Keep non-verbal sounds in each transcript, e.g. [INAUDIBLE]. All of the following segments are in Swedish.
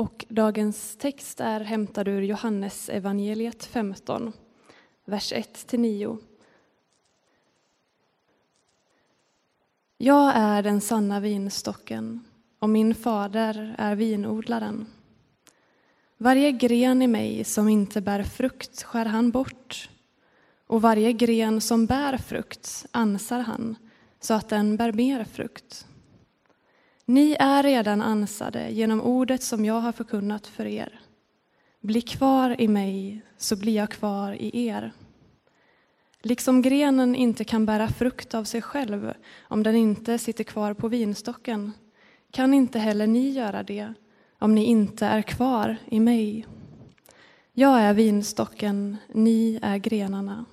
Och dagens text är hämtad ur Johannes evangeliet 15, vers 1-9. Jag är den sanna vinstocken och min fader är vinodlaren. Varje gren i mig som inte bär frukt skär han bort och varje gren som bär frukt ansar han så att den bär mer frukt. Ni är redan ansade genom ordet som jag har förkunnat för er. Bli kvar i mig, så blir jag kvar i er. Liksom grenen inte kan bära frukt av sig själv om den inte sitter kvar på vinstocken, kan inte heller ni göra det om ni inte är kvar i mig. Jag är vinstocken, ni är grenarna.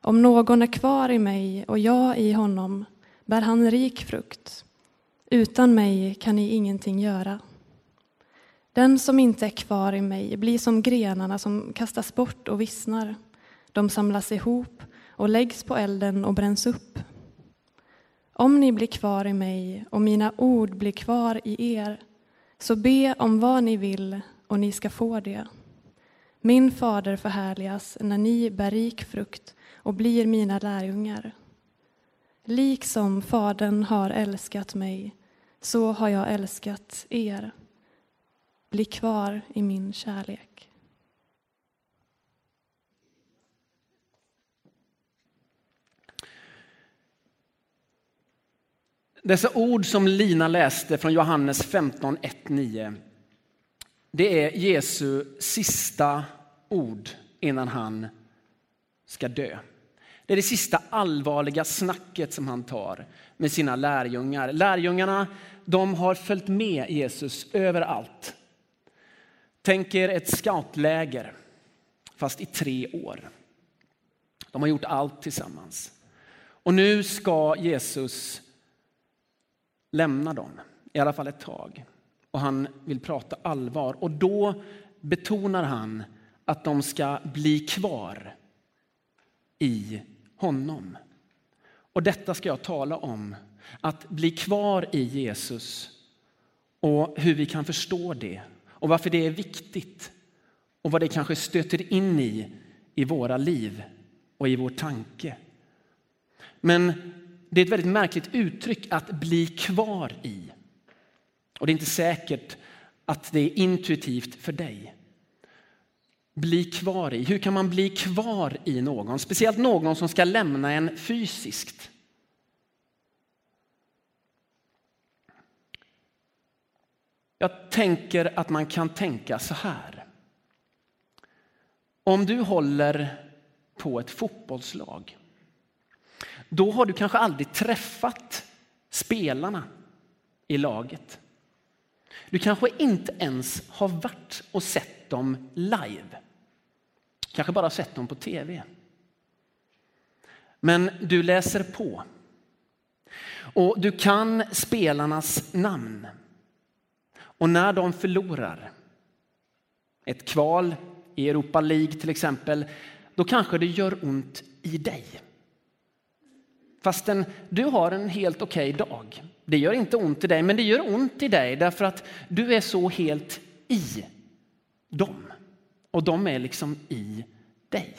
Om någon är kvar i mig och jag i honom bär han rik frukt. Utan mig kan ni ingenting göra. Den som inte är kvar i mig blir som grenarna som kastas bort och vissnar. De samlas ihop och läggs på elden och bränns upp. Om ni blir kvar i mig och mina ord blir kvar i er, så be om vad ni vill och ni ska få det. Min fader förhärligas när ni bär rik frukt och blir mina lärjungar. Liksom Fadern har älskat mig, så har jag älskat er. Bli kvar i min kärlek. Dessa ord som Lina läste från Johannes 15, 1-9, det är Jesu sista ord innan han ska dö. Det är det sista allvarliga snacket som han tar med sina lärjungar. Lärjungarna de har följt med Jesus överallt. Tänk er ett scoutläger, fast i tre år. De har gjort allt tillsammans. Och nu ska Jesus lämna dem, i alla fall ett tag. Och han vill prata allvar. Och då betonar han att de ska bli kvar i honom. Och detta ska jag tala om, att bli kvar i Jesus och hur vi kan förstå det och varför det är viktigt och vad det kanske stöter in i i våra liv och i vår tanke. Men det är ett väldigt märkligt uttryck att bli kvar i. Och det är inte säkert att det är intuitivt för dig bli kvar i? Hur kan man bli kvar i någon? Speciellt någon som ska lämna en fysiskt. Jag tänker att man kan tänka så här. Om du håller på ett fotbollslag, då har du kanske aldrig träffat spelarna i laget. Du kanske inte ens har varit och sett dem live. Kanske bara sett dem på tv. Men du läser på. Och du kan spelarnas namn. Och när de förlorar, ett kval i Europa League till exempel, då kanske det gör ont i dig. Fastän du har en helt okej okay dag. Det gör inte ont i dig, men det gör ont i dig därför att du är så helt i dem. Och de är liksom i dig.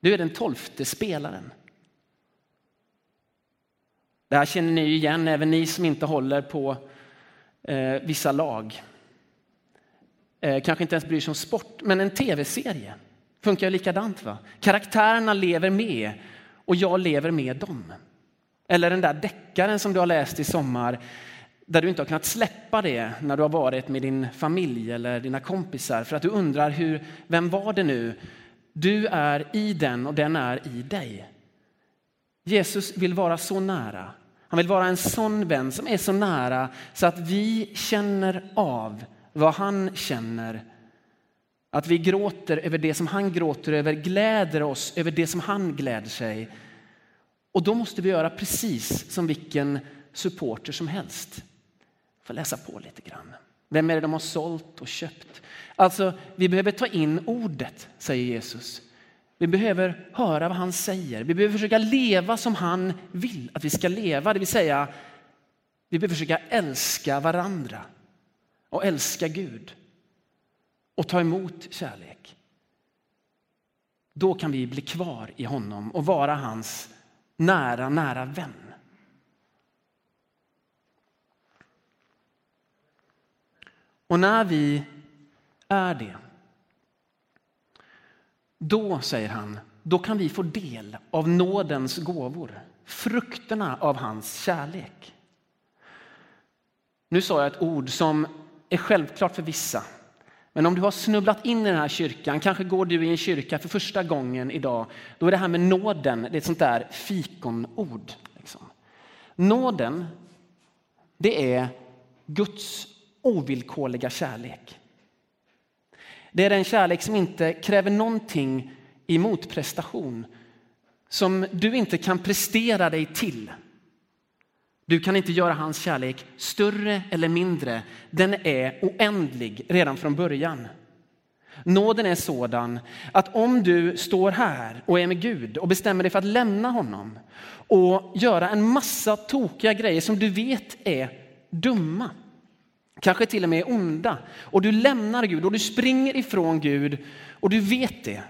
Du är den tolfte spelaren. Det här känner ni igen, även ni som inte håller på eh, vissa lag. Eh, kanske inte ens bryr sig om sport, men en tv-serie funkar ju likadant. Va? Karaktärerna lever med och jag lever med dem. Eller den där deckaren som du har läst i sommar där du inte har kunnat släppa det när du har varit med din familj eller dina kompisar för att du undrar hur, vem var det nu? Du är i den och den är i dig. Jesus vill vara så nära. Han vill vara en sån vän som är så nära så att vi känner av vad han känner. Att vi gråter över det som han gråter över, gläder oss över det som han gläder sig. Och då måste vi göra precis som vilken supporter som helst. Får läsa på lite grann. Vem är det de har sålt och köpt? Alltså, vi behöver ta in ordet, säger Jesus. Vi behöver höra vad han säger. Vi behöver försöka leva som han vill att vi ska leva, det vill säga vi behöver försöka älska varandra och älska Gud och ta emot kärlek. Då kan vi bli kvar i honom och vara hans nära, nära vän. Och när vi är det, då, säger han, då kan vi få del av nådens gåvor, frukterna av hans kärlek. Nu sa jag ett ord som är självklart för vissa. Men om du har snubblat in i den här kyrkan, kanske går du i en kyrka för första gången idag, då är det här med nåden det är ett sånt där fikonord. Liksom. Nåden, det är Guds ovillkorliga kärlek. Det är den kärlek som inte kräver någonting i motprestation, som du inte kan prestera dig till. Du kan inte göra hans kärlek större eller mindre. Den är oändlig redan från början. Nåden är sådan att om du står här och är med Gud och bestämmer dig för att lämna honom och göra en massa tokiga grejer som du vet är dumma, kanske till och med är onda, och du lämnar Gud och du springer ifrån Gud och du vet det.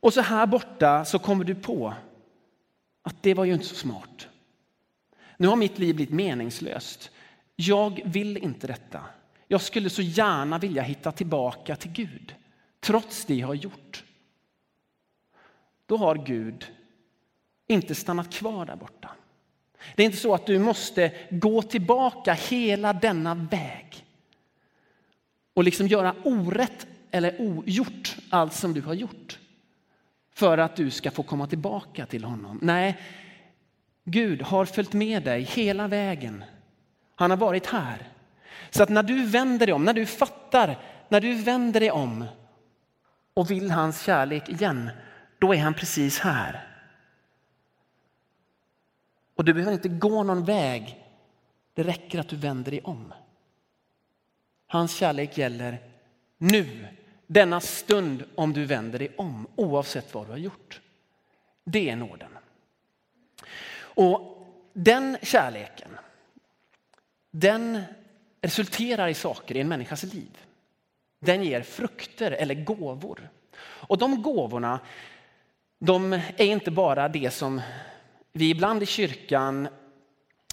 Och så här borta så kommer du på att det var ju inte så smart. Nu har mitt liv blivit meningslöst. Jag vill inte detta. Jag skulle så gärna vilja hitta tillbaka till Gud, trots det jag har gjort. Då har Gud inte stannat kvar där borta. Det är inte så att du måste gå tillbaka hela denna väg och liksom göra orätt eller ogjort allt som du har gjort för att du ska få komma tillbaka till honom. Nej, Gud har följt med dig hela vägen. Han har varit här. Så att när du vänder dig om, när du fattar, när du vänder dig om och vill hans kärlek igen, då är han precis här. Och du behöver inte gå någon väg. Det räcker att du vänder dig om. Hans kärlek gäller nu, denna stund om du vänder dig om, oavsett vad du har gjort. Det är nåden. Och den kärleken, den resulterar i saker i en människas liv. Den ger frukter eller gåvor. Och de gåvorna, de är inte bara det som vi ibland i kyrkan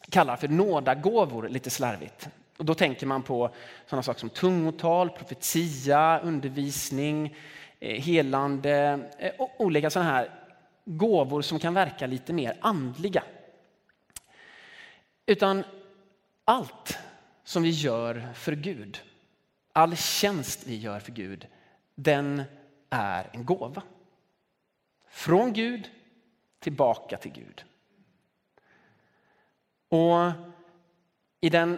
kallar för nådagåvor lite slarvigt. Och då tänker man på sådana saker som tungotal, profetia, undervisning, eh, helande eh, och olika sådana här gåvor som kan verka lite mer andliga. Utan allt som vi gör för Gud, all tjänst vi gör för Gud, den är en gåva. Från Gud tillbaka till Gud. Och i, den,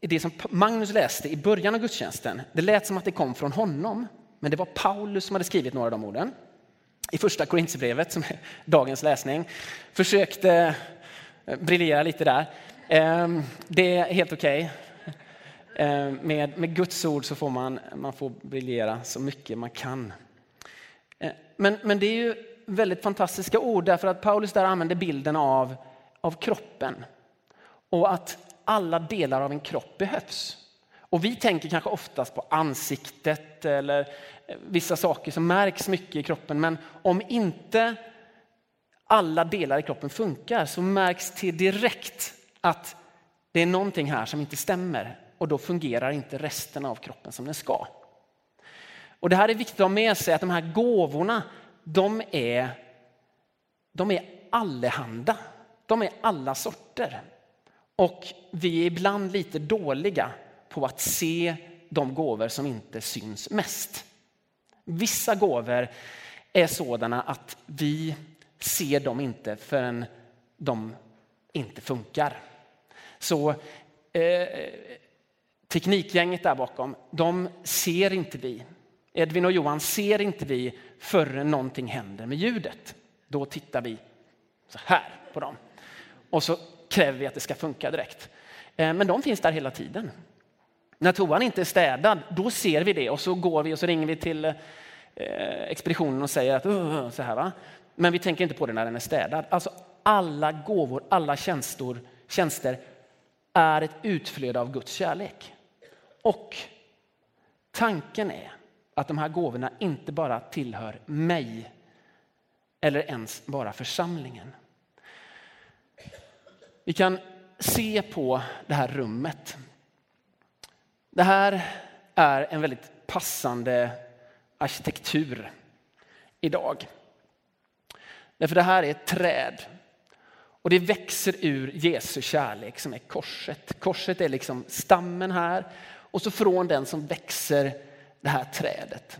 i det som Magnus läste i början av gudstjänsten, det lät som att det kom från honom, men det var Paulus som hade skrivit några av de orden i första Korintierbrevet, som är dagens läsning, försökte eh, briljera lite där. Ehm, det är helt okej. Okay. Med, med Guds ord så får man, man får briljera så mycket man kan. Eh, men, men det är ju väldigt fantastiska ord därför att Paulus där använder bilden av, av kroppen och att alla delar av en kropp behövs. Och vi tänker kanske oftast på ansiktet eller eh, vissa saker som märks mycket i kroppen. Men om inte alla delar i kroppen funkar så märks det direkt att det är någonting här som inte stämmer och då fungerar inte resten av kroppen som den ska. Och Det här är viktigt att ha med sig att de här gåvorna, de är, de är allehanda. De är alla sorter. Och vi är ibland lite dåliga på att se de gåvor som inte syns mest. Vissa gåvor är sådana att vi ser dem inte förrän de inte funkar. Så eh, teknikgänget där bakom, de ser inte vi. Edvin och Johan ser inte vi förrän någonting händer med ljudet. Då tittar vi så här på dem. Och så kräver vi att det ska funka direkt. Eh, men de finns där hela tiden. När toan inte är städad, då ser vi det och så går vi och så ringer vi till eh, expeditionen och säger att uh, så här va. Men vi tänker inte på det när den är städad. Alltså alla gåvor, alla tjänster, tjänster är ett utflöde av Guds kärlek. Och tanken är att de här gåvorna inte bara tillhör mig eller ens bara församlingen. Vi kan se på det här rummet. Det här är en väldigt passande arkitektur idag. Därför det här är ett träd och det växer ur Jesu kärlek som är korset. Korset är liksom stammen här och så från den som växer det här trädet.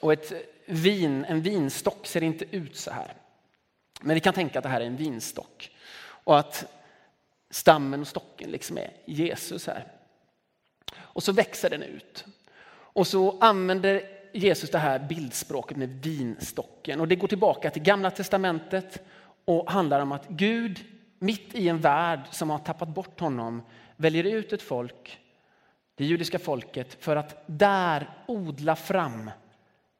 Och ett vin, en vinstock ser inte ut så här. Men vi kan tänka att det här är en vinstock och att stammen och stocken liksom är Jesus här. Och så växer den ut. Och så använder Jesus det här bildspråket med vinstocken. Och det går tillbaka till gamla testamentet och handlar om att Gud mitt i en värld som har tappat bort honom väljer ut ett folk, det judiska folket, för att där odla fram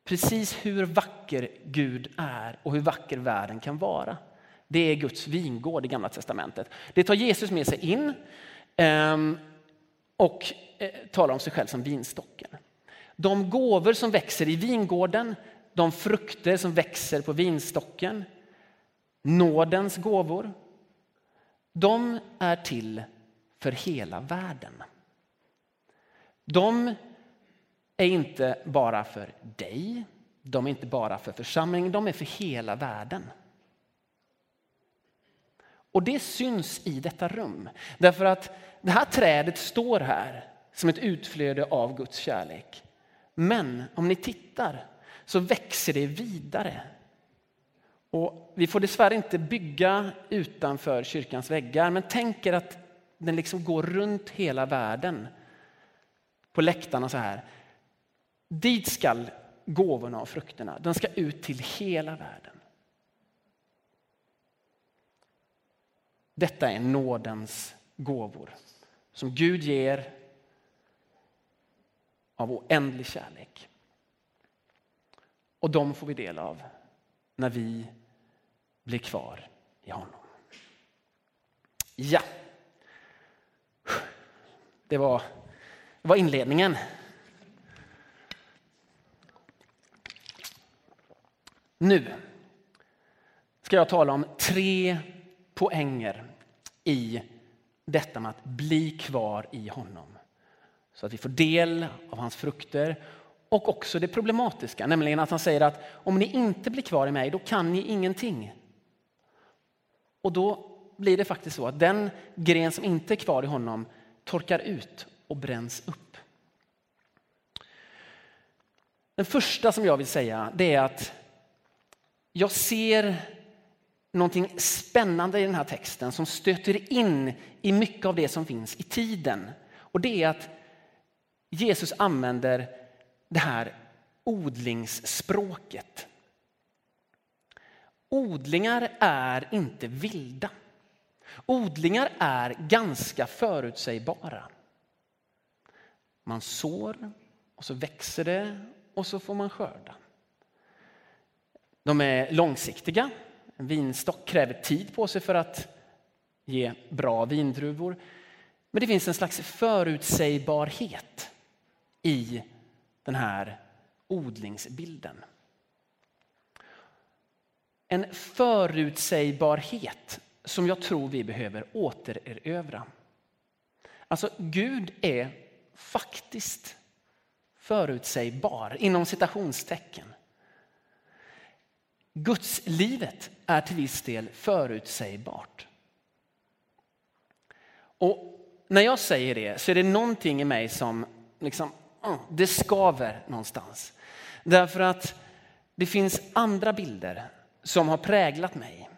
precis hur vacker Gud är och hur vacker världen kan vara. Det är Guds vingård i Gamla testamentet. Det tar Jesus med sig in ehm, och eh, talar om sig själv som vinstocken. De gåvor som växer i vingården, de frukter som växer på vinstocken, nådens gåvor, de är till för hela världen. De är inte bara för dig, de är inte bara för församlingen, de är för hela världen. Och det syns i detta rum. Därför att det här trädet står här som ett utflöde av Guds kärlek. Men om ni tittar så växer det vidare. Och vi får dessvärre inte bygga utanför kyrkans väggar, men tänk er att den liksom går runt hela världen. På läktarna så här. Dit skall gåvorna och frukterna, de ska ut till hela världen. Detta är nådens gåvor som Gud ger av oändlig kärlek. Och de får vi del av när vi blir kvar i honom. Ja, det var, det var inledningen. Nu ska jag tala om tre poänger i detta med att bli kvar i honom. Så att vi får del av hans frukter och också det problematiska, nämligen att han säger att om ni inte blir kvar i mig, då kan ni ingenting. Och då blir det faktiskt så att den gren som inte är kvar i honom torkar ut och bränns upp. Den första som jag vill säga det är att jag ser någonting spännande i den här texten som stöter in i mycket av det som finns i tiden. Och det är att Jesus använder det här odlingsspråket. Odlingar är inte vilda. Odlingar är ganska förutsägbara. Man sår och så växer det och så får man skörda. De är långsiktiga. En vinstock kräver tid på sig för att ge bra vindruvor. Men det finns en slags förutsägbarhet i den här odlingsbilden. En förutsägbarhet som jag tror vi behöver återerövra. Alltså Gud är faktiskt förutsägbar inom citationstecken. Guds livet är till viss del förutsägbart. Och när jag säger det så är det någonting i mig som liksom, mm, det skaver någonstans. Därför att det finns andra bilder som har präglat mig.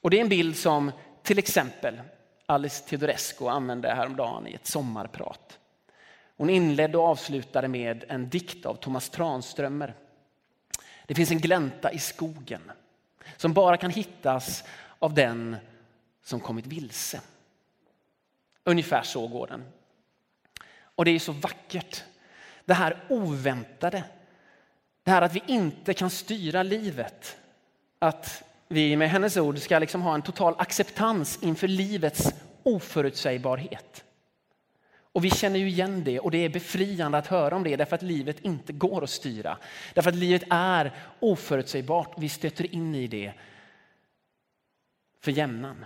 Och det är en bild som till exempel Alice Teodorescu använde häromdagen i ett sommarprat. Hon inledde och avslutade med en dikt av Thomas Tranströmer. Det finns en glänta i skogen som bara kan hittas av den som kommit vilse. Ungefär så går den. Och det är så vackert. Det här oväntade. Det här att vi inte kan styra livet. Att vi med hennes ord ska liksom ha en total acceptans inför livets oförutsägbarhet. Och vi känner ju igen det och det är befriande att höra om det därför att livet inte går att styra. Därför att livet är oförutsägbart och vi stöter in i det för jämnan.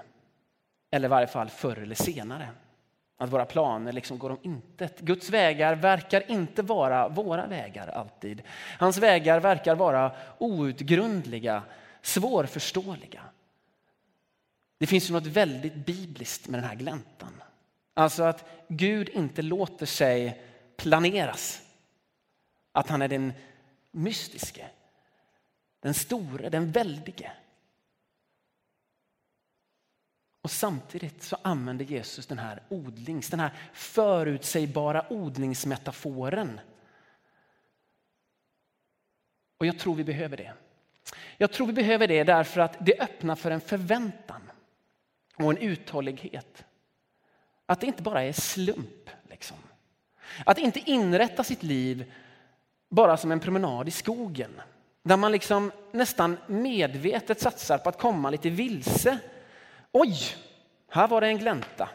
Eller i varje fall förr eller senare. Att våra planer liksom går om intet. Guds vägar verkar inte vara våra vägar alltid. Hans vägar verkar vara outgrundliga, svårförståeliga. Det finns ju något väldigt bibliskt med den här gläntan. Alltså att Gud inte låter sig planeras. Att han är den mystiske, den store, den väldige. Och samtidigt så använder Jesus den här odlings, den här förutsägbara odlingsmetaforen. Och jag tror vi behöver det. Jag tror vi behöver det därför att det öppnar för en förväntan och en uthållighet. Att det inte bara är slump. Liksom. Att inte inrätta sitt liv bara som en promenad i skogen. Där man liksom nästan medvetet satsar på att komma lite vilse. Oj, här var det en glänta.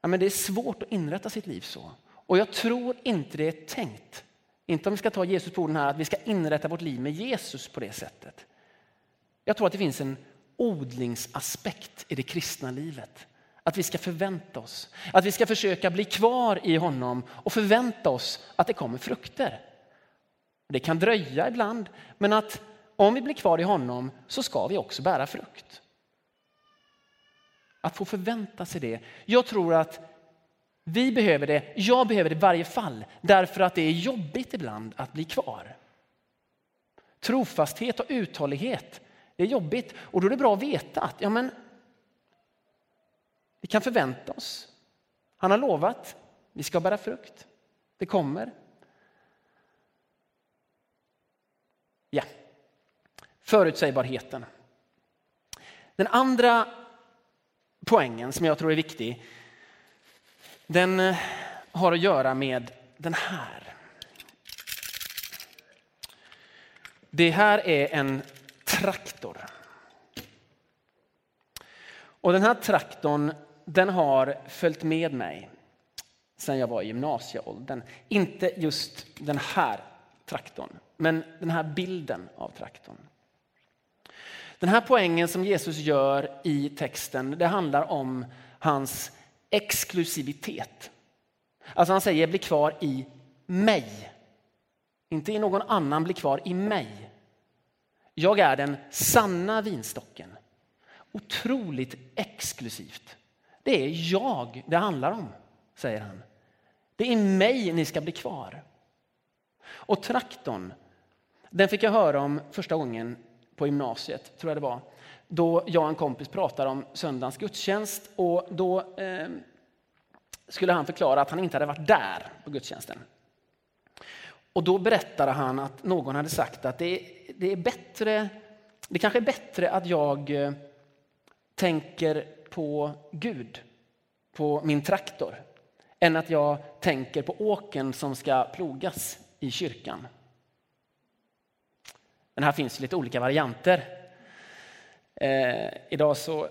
Ja, men det är svårt att inrätta sitt liv så. Och jag tror inte det är tänkt, inte om vi ska ta Jesus på orden här, att vi ska inrätta vårt liv med Jesus på det sättet. Jag tror att det finns en odlingsaspekt i det kristna livet. Att vi ska förvänta oss, att vi ska försöka bli kvar i honom och förvänta oss att det kommer frukter. Det kan dröja ibland, men att om vi blir kvar i honom så ska vi också bära frukt. Att få förvänta sig det. Jag tror att vi behöver det, jag behöver det i varje fall, därför att det är jobbigt ibland att bli kvar. Trofasthet och uthållighet, det är jobbigt och då är det bra att veta att ja, men vi kan förvänta oss. Han har lovat, vi ska bära frukt. Det kommer. Ja, förutsägbarheten. Den andra poängen som jag tror är viktig, den eh, har att göra med den här. Det här är en traktor. Och den här traktorn den har följt med mig sedan jag var i gymnasieåldern. Inte just den här traktorn, men den här bilden av traktorn. Den här poängen som Jesus gör i texten, det handlar om hans exklusivitet. Alltså han säger bli kvar i mig. Inte i någon annan, bli kvar i mig. Jag är den sanna vinstocken. Otroligt exklusivt. Det är jag det handlar om, säger han. Det är mig ni ska bli kvar. Och traktorn, den fick jag höra om första gången på gymnasiet, tror jag det var. Då jag och en kompis pratade om söndagens gudstjänst och då eh, skulle han förklara att han inte hade varit där på gudstjänsten. Och då berättade han att någon hade sagt att det, det är bättre, det kanske är bättre att jag eh, tänker på Gud, på min traktor, än att jag tänker på åken som ska plogas i kyrkan. Men här finns lite olika varianter. Eh, idag så,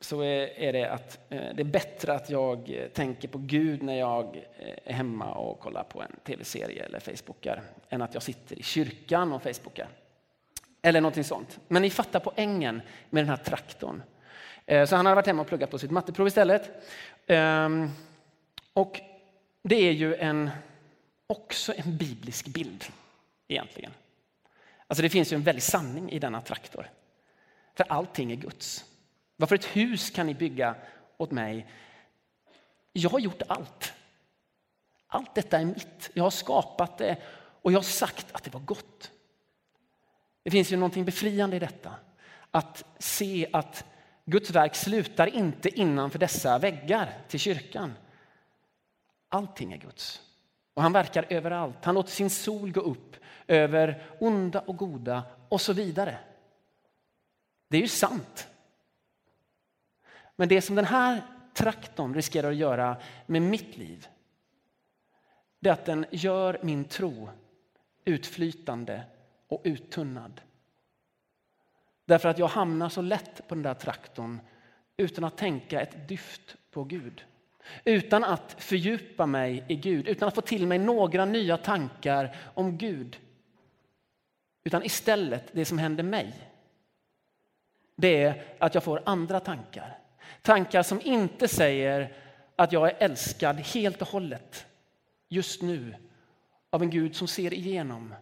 så är, är, det att eh, det är bättre att jag tänker på Gud när jag eh, är hemma och kollar på en tv-serie eller facebookar än att jag sitter i kyrkan och facebookar. Eller någonting sånt. Men ni fattar poängen med den här traktorn. Eh, så han hade varit hemma och pluggat på sitt matteprov istället. Ehm, och det är ju en, också en biblisk bild egentligen. Alltså det finns ju en väldig sanning i denna traktor. För allting är Guds. Varför ett hus kan ni bygga åt mig? Jag har gjort allt. Allt detta är mitt. Jag har skapat det och jag har sagt att det var gott. Det finns ju någonting befriande i detta. Att se att Guds verk slutar inte innanför dessa väggar till kyrkan. Allting är Guds. Och han verkar överallt. Han låter sin sol gå upp över onda och goda och så vidare. Det är ju sant. Men det som den här traktorn riskerar att göra med mitt liv, det är att den gör min tro utflytande och uttunnad. Därför att jag hamnar så lätt på den där traktorn utan att tänka ett dyft på Gud. Utan att fördjupa mig i Gud, utan att få till mig några nya tankar om Gud. Utan istället, det som händer mig, det är att jag får andra tankar. Tankar som inte säger att jag är älskad helt och hållet just nu av en Gud som ser igenom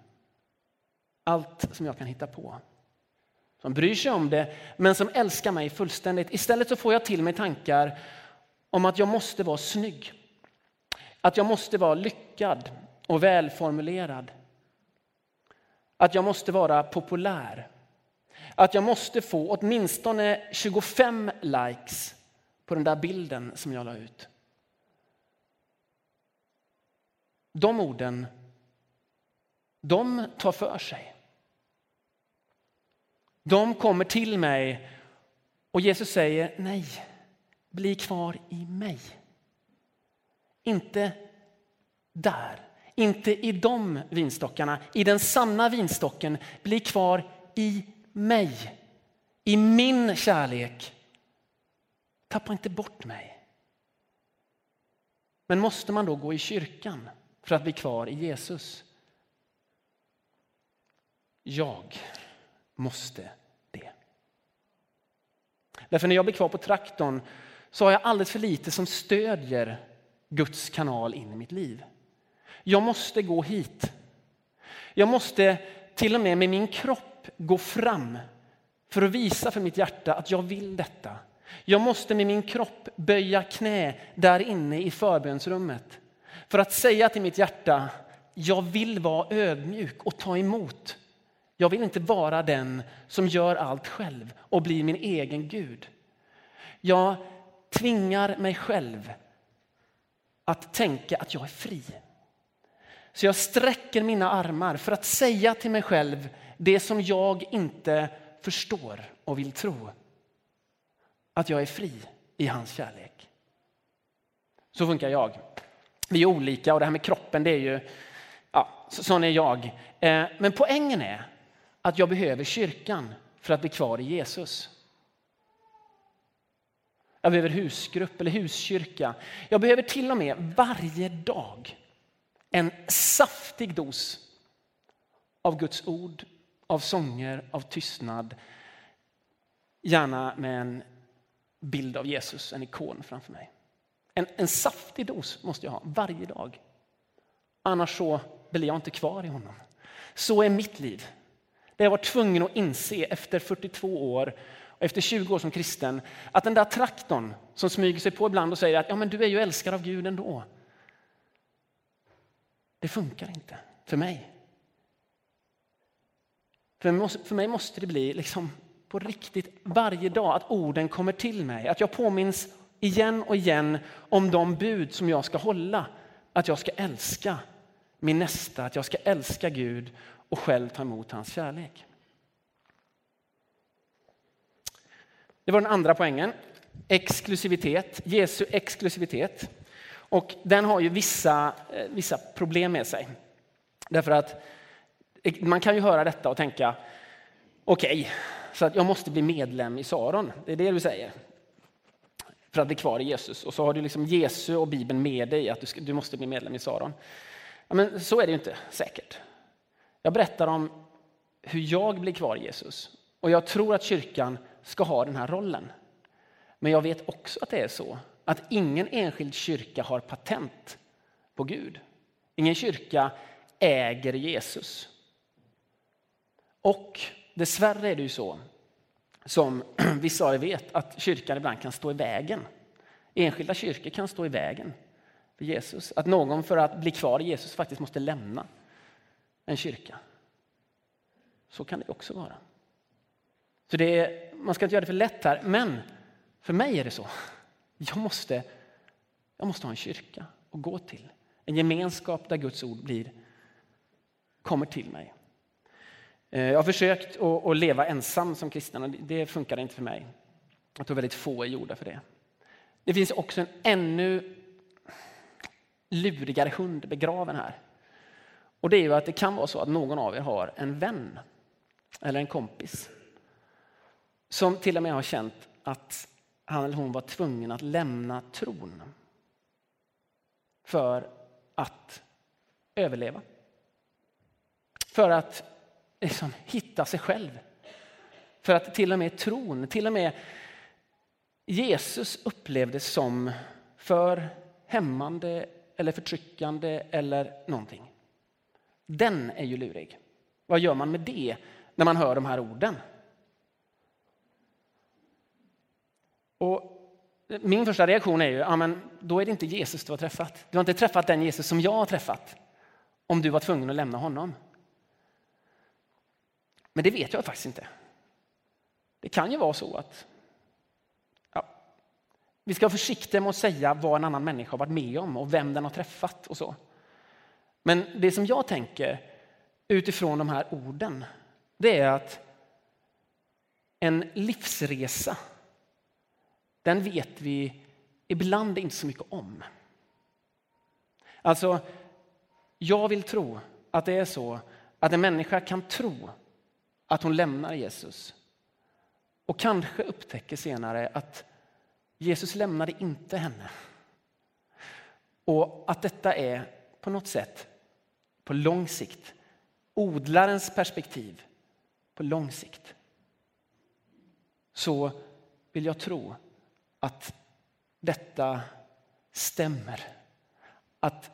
allt som jag kan hitta på. Som bryr sig om det, men som älskar mig fullständigt. Istället så får jag till mig tankar om att jag måste vara snygg. Att jag måste vara lyckad och välformulerad. Att jag måste vara populär. Att jag måste få åtminstone 25 likes på den där bilden som jag la ut. De orden, de tar för sig. De kommer till mig och Jesus säger nej, bli kvar i mig. Inte där, inte i de vinstockarna, i den sanna vinstocken. Bli kvar i mig, i min kärlek. Tappa inte bort mig. Men måste man då gå i kyrkan för att bli kvar i Jesus? Jag måste det. Därför när jag blir kvar på traktorn så har jag alldeles för lite som stödjer Guds kanal in i mitt liv. Jag måste gå hit. Jag måste till och med med min kropp gå fram för att visa för mitt hjärta att jag vill detta. Jag måste med min kropp böja knä där inne i förbönsrummet för att säga till mitt hjärta, jag vill vara ödmjuk och ta emot. Jag vill inte vara den som gör allt själv och blir min egen Gud. Jag tvingar mig själv att tänka att jag är fri. Så jag sträcker mina armar för att säga till mig själv det som jag inte förstår och vill tro. Att jag är fri i hans kärlek. Så funkar jag. Vi är olika och det här med kroppen, det är ju, ja, sån är jag. Eh, men poängen är att jag behöver kyrkan för att bli kvar i Jesus. Jag behöver husgrupp eller huskyrka. Jag behöver till och med varje dag en saftig dos av Guds ord, av sånger, av tystnad. Gärna med en bild av Jesus, en ikon framför mig. En, en saftig dos måste jag ha varje dag. Annars så blir jag inte kvar i honom. Så är mitt liv. Det jag var tvungen att inse efter 42 år och efter 20 år som kristen att den där traktorn som smyger sig på ibland och säger att ja, men du är ju älskad av Gud ändå. Det funkar inte för mig. För mig måste, för mig måste det bli liksom på riktigt varje dag att orden kommer till mig. Att jag påminns igen och igen om de bud som jag ska hålla. Att jag ska älska min nästa, att jag ska älska Gud och själv ta emot hans kärlek. Det var den andra poängen. Exklusivitet, Jesu exklusivitet. Och den har ju vissa, eh, vissa problem med sig. Därför att eh, man kan ju höra detta och tänka, okej, okay, så att jag måste bli medlem i Saron. Det är det du säger. För att bli kvar i Jesus. Och så har du liksom Jesu och Bibeln med dig att du, ska, du måste bli medlem i Saron. Ja, men så är det ju inte säkert. Jag berättar om hur jag blir kvar i Jesus. Och jag tror att kyrkan ska ha den här rollen. Men jag vet också att det är så att ingen enskild kyrka har patent på Gud. Ingen kyrka äger Jesus. Och dessvärre är det ju så, som [CLEARS THROAT] vissa av er vet, att kyrkan ibland kan stå i vägen. Enskilda kyrkor kan stå i vägen för Jesus. Att någon för att bli kvar i Jesus faktiskt måste lämna en kyrka. Så kan det också vara. Så det är, man ska inte göra det för lätt här, men för mig är det så. Jag måste, jag måste ha en kyrka att gå till. En gemenskap där Guds ord blir, kommer till mig. Eh, jag har försökt att leva ensam som kristen och det funkade inte för mig. Jag tror väldigt få är gjorda för det. Det finns också en ännu lurigare hund begraven här. Och det är ju att det kan vara så att någon av er har en vän eller en kompis som till och med har känt att han eller hon var tvungen att lämna tron för att överleva. För att liksom hitta sig själv. För att till och med tron, till och med Jesus upplevdes som för hämmande eller förtryckande eller någonting. Den är ju lurig. Vad gör man med det när man hör de här orden? Och min första reaktion är ju, ja, men då är det inte Jesus du har träffat. Du har inte träffat den Jesus som jag har träffat om du var tvungen att lämna honom. Men det vet jag faktiskt inte. Det kan ju vara så att ja, vi ska vara försiktiga med att säga vad en annan människa har varit med om och vem den har träffat och så. Men det som jag tänker utifrån de här orden, det är att en livsresa, den vet vi ibland inte så mycket om. Alltså, jag vill tro att det är så att en människa kan tro att hon lämnar Jesus och kanske upptäcker senare att Jesus lämnade inte henne. Och att detta är på något sätt på lång sikt. Odlarens perspektiv på lång sikt. Så vill jag tro att detta stämmer. Att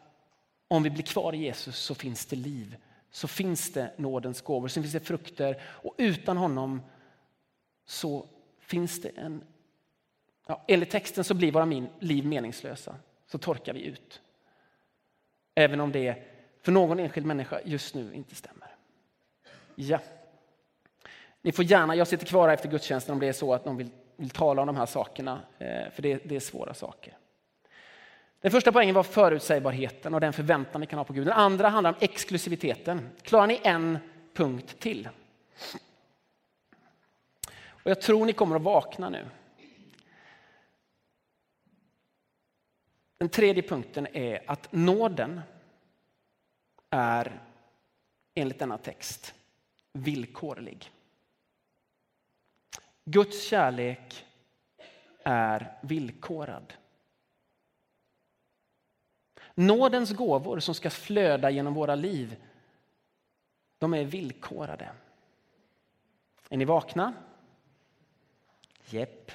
om vi blir kvar i Jesus så finns det liv, så finns det nådens gåvor, så finns det frukter. Och utan honom så finns det en... Ja, enligt texten så blir våra liv meningslösa, så torkar vi ut. Även om det för någon enskild människa just nu inte stämmer. Ja. Ni får gärna, jag sitter kvar efter gudstjänsten om det är så att någon vill, vill tala om de här sakerna, eh, för det, det är svåra saker. Den första poängen var förutsägbarheten och den förväntan vi kan ha på Gud. Den andra handlar om exklusiviteten. Klarar ni en punkt till? Och jag tror ni kommer att vakna nu. Den tredje punkten är att nåden är enligt denna text villkorlig. Guds kärlek är villkorad. Nådens gåvor som ska flöda genom våra liv, de är villkorade. Är ni vakna? Jepp.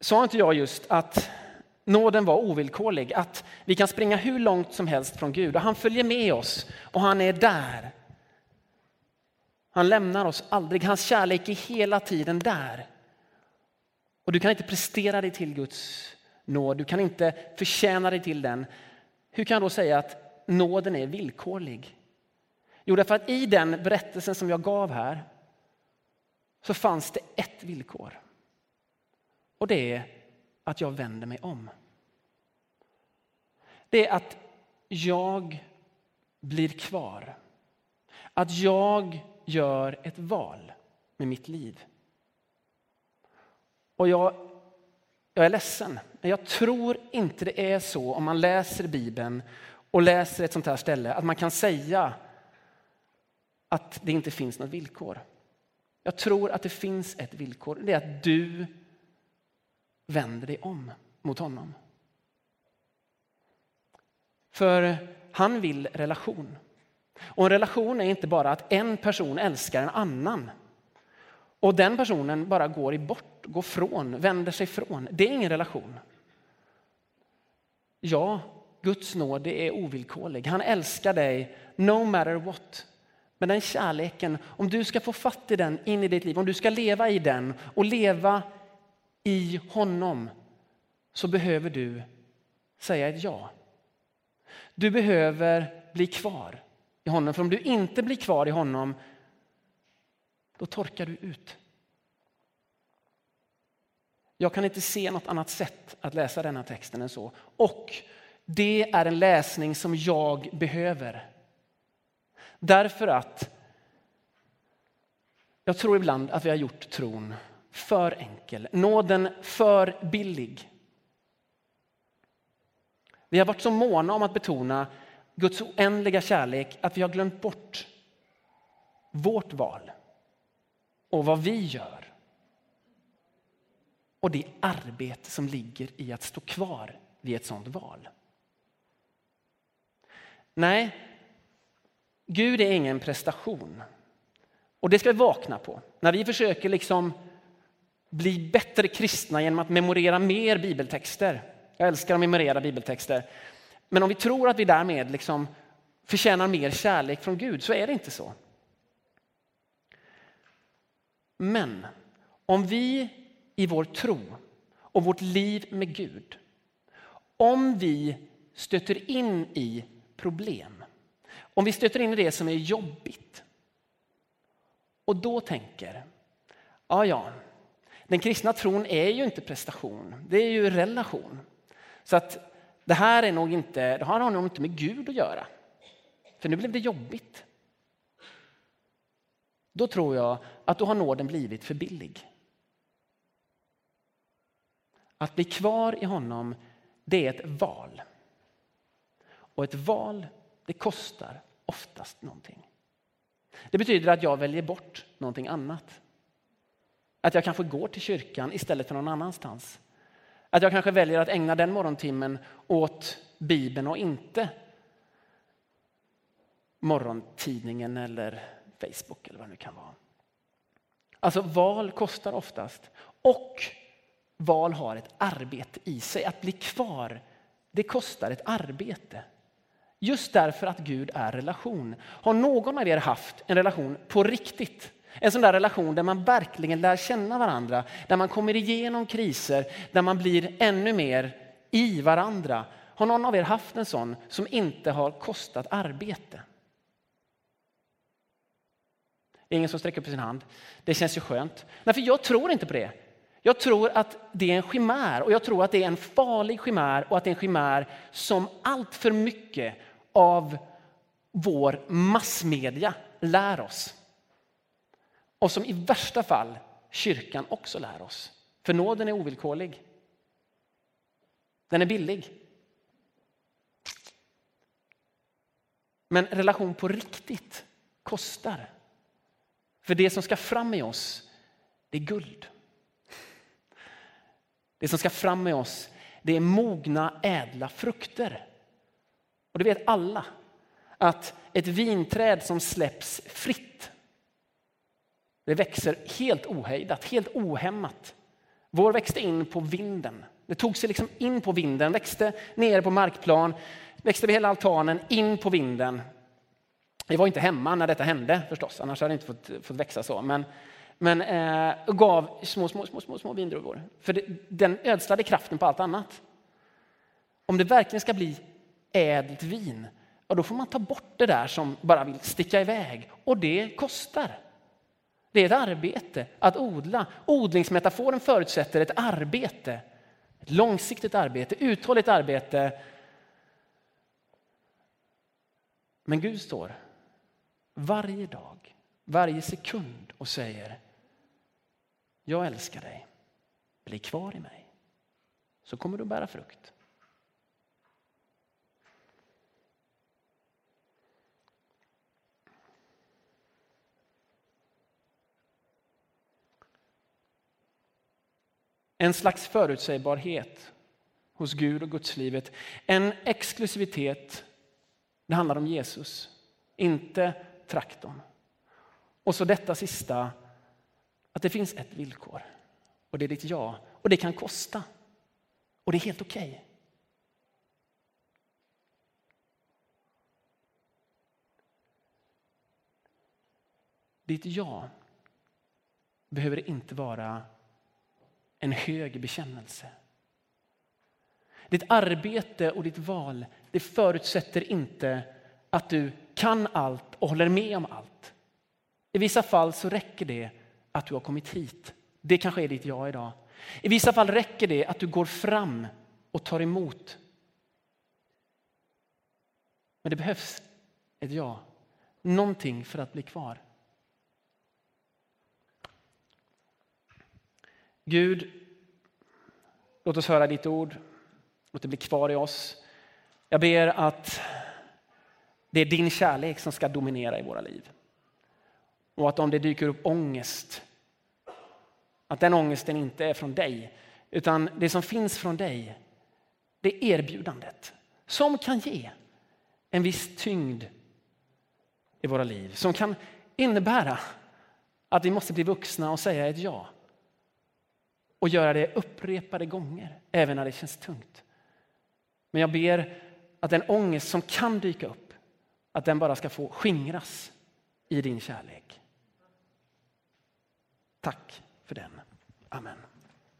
Sa inte jag just att nåden var ovillkorlig? Att vi kan springa hur långt som helst från Gud och han följer med oss och han är där. Han lämnar oss aldrig. Hans kärlek är hela tiden där. Och du kan inte prestera dig till Guds nåd. Du kan inte förtjäna dig till den. Hur kan jag då säga att nåden är villkorlig? Jo, därför att i den berättelsen som jag gav här så fanns det ett villkor. Och det är att jag vänder mig om. Det är att jag blir kvar. Att jag gör ett val med mitt liv. Och jag, jag är ledsen, men jag tror inte det är så om man läser Bibeln och läser ett sånt här ställe att man kan säga att det inte finns något villkor. Jag tror att det finns ett villkor. Det är att du vänder dig om mot honom. För han vill relation. Och en relation är inte bara att en person älskar en annan och den personen bara går bort, går från, vänder sig från. Det är ingen relation. Ja, Guds nåd är ovillkorlig. Han älskar dig no matter what. Men den kärleken, om du ska få fatt i den in i ditt liv, om du ska leva i den och leva i honom så behöver du säga ett ja. Du behöver bli kvar i honom. För om du inte blir kvar i honom, då torkar du ut. Jag kan inte se något annat sätt att läsa denna texten än så. Och det är en läsning som jag behöver. Därför att jag tror ibland att vi har gjort tron för enkel, nåden för billig. Vi har varit så måna om att betona Guds oändliga kärlek att vi har glömt bort vårt val och vad vi gör. Och det arbete som ligger i att stå kvar vid ett sådant val? Nej, Gud är ingen prestation. Och det ska vi vakna på. När vi försöker liksom bli bättre kristna genom att memorera mer bibeltexter. Jag älskar att memorera bibeltexter. Men om vi tror att vi därmed liksom förtjänar mer kärlek från Gud så är det inte så. Men om vi i vår tro och vårt liv med Gud, om vi stöter in i problem, om vi stöter in i det som är jobbigt och då tänker, ja ja, den kristna tron är ju inte prestation, det är ju relation. Så att det här, är nog inte, det här har nog inte med Gud att göra. För nu blev det jobbigt. Då tror jag att då har nåden blivit för billig. Att bli kvar i honom, det är ett val. Och ett val, det kostar oftast någonting. Det betyder att jag väljer bort någonting annat. Att jag kanske går till kyrkan istället för någon annanstans. Att jag kanske väljer att ägna den morgontimmen åt Bibeln och inte morgontidningen eller Facebook eller vad det nu kan vara. Alltså val kostar oftast. Och val har ett arbete i sig. Att bli kvar, det kostar ett arbete. Just därför att Gud är relation. Har någon av er haft en relation på riktigt? En sån där relation där man verkligen lär känna varandra, där man kommer igenom kriser, där man blir ännu mer i varandra. Har någon av er haft en sån som inte har kostat arbete? Det är ingen som sträcker upp sin hand. Det känns ju skönt. Nej, för jag tror inte på det. Jag tror att det är en chimär och jag tror att det är en farlig chimär och att det är en chimär som allt för mycket av vår massmedia lär oss. Och som i värsta fall kyrkan också lär oss. För nåden är ovillkorlig. Den är billig. Men relation på riktigt kostar. För det som ska fram i oss, det är guld. Det som ska fram i oss, det är mogna ädla frukter. Och det vet alla, att ett vinträd som släpps fritt, det växer helt ohejdat, helt ohämmat. Vår växte in på vinden. Det tog sig liksom in på vinden, växte nere på markplan, växte över hela altanen, in på vinden. Vi var inte hemma när detta hände förstås, annars hade det inte fått, fått växa så. Men, men eh, gav små, små, små, små, små vindruvor. För det, den ödslade kraften på allt annat. Om det verkligen ska bli ädelt vin, ja, då får man ta bort det där som bara vill sticka iväg. Och det kostar. Det är ett arbete att odla. Odlingsmetaforen förutsätter ett arbete. Ett långsiktigt arbete, uthålligt arbete. Men Gud står varje dag, varje sekund och säger Jag älskar dig. Bli kvar i mig, så kommer du att bära frukt. En slags förutsägbarhet hos Gud och Gudslivet. En exklusivitet. Det handlar om Jesus, inte traktorn. Och så detta sista, att det finns ett villkor. Och det är ditt ja. Och det kan kosta. Och det är helt okej. Okay. Ditt ja behöver inte vara en hög bekännelse. Ditt arbete och ditt val det förutsätter inte att du kan allt och håller med om allt. I vissa fall så räcker det att du har kommit hit. Det kanske är ditt ja idag. I vissa fall räcker det att du går fram och tar emot. Men det behövs ett ja. Någonting för att bli kvar. Gud, låt oss höra ditt ord. Låt det bli kvar i oss. Jag ber att det är din kärlek som ska dominera i våra liv. Och att om det dyker upp ångest, att den ångesten inte är från dig, utan det som finns från dig, det erbjudandet som kan ge en viss tyngd i våra liv. Som kan innebära att vi måste bli vuxna och säga ett ja. Och göra det upprepade gånger, även när det känns tungt. Men jag ber att den ångest som kan dyka upp, att den bara ska få skingras i din kärlek. Tack för den. Amen.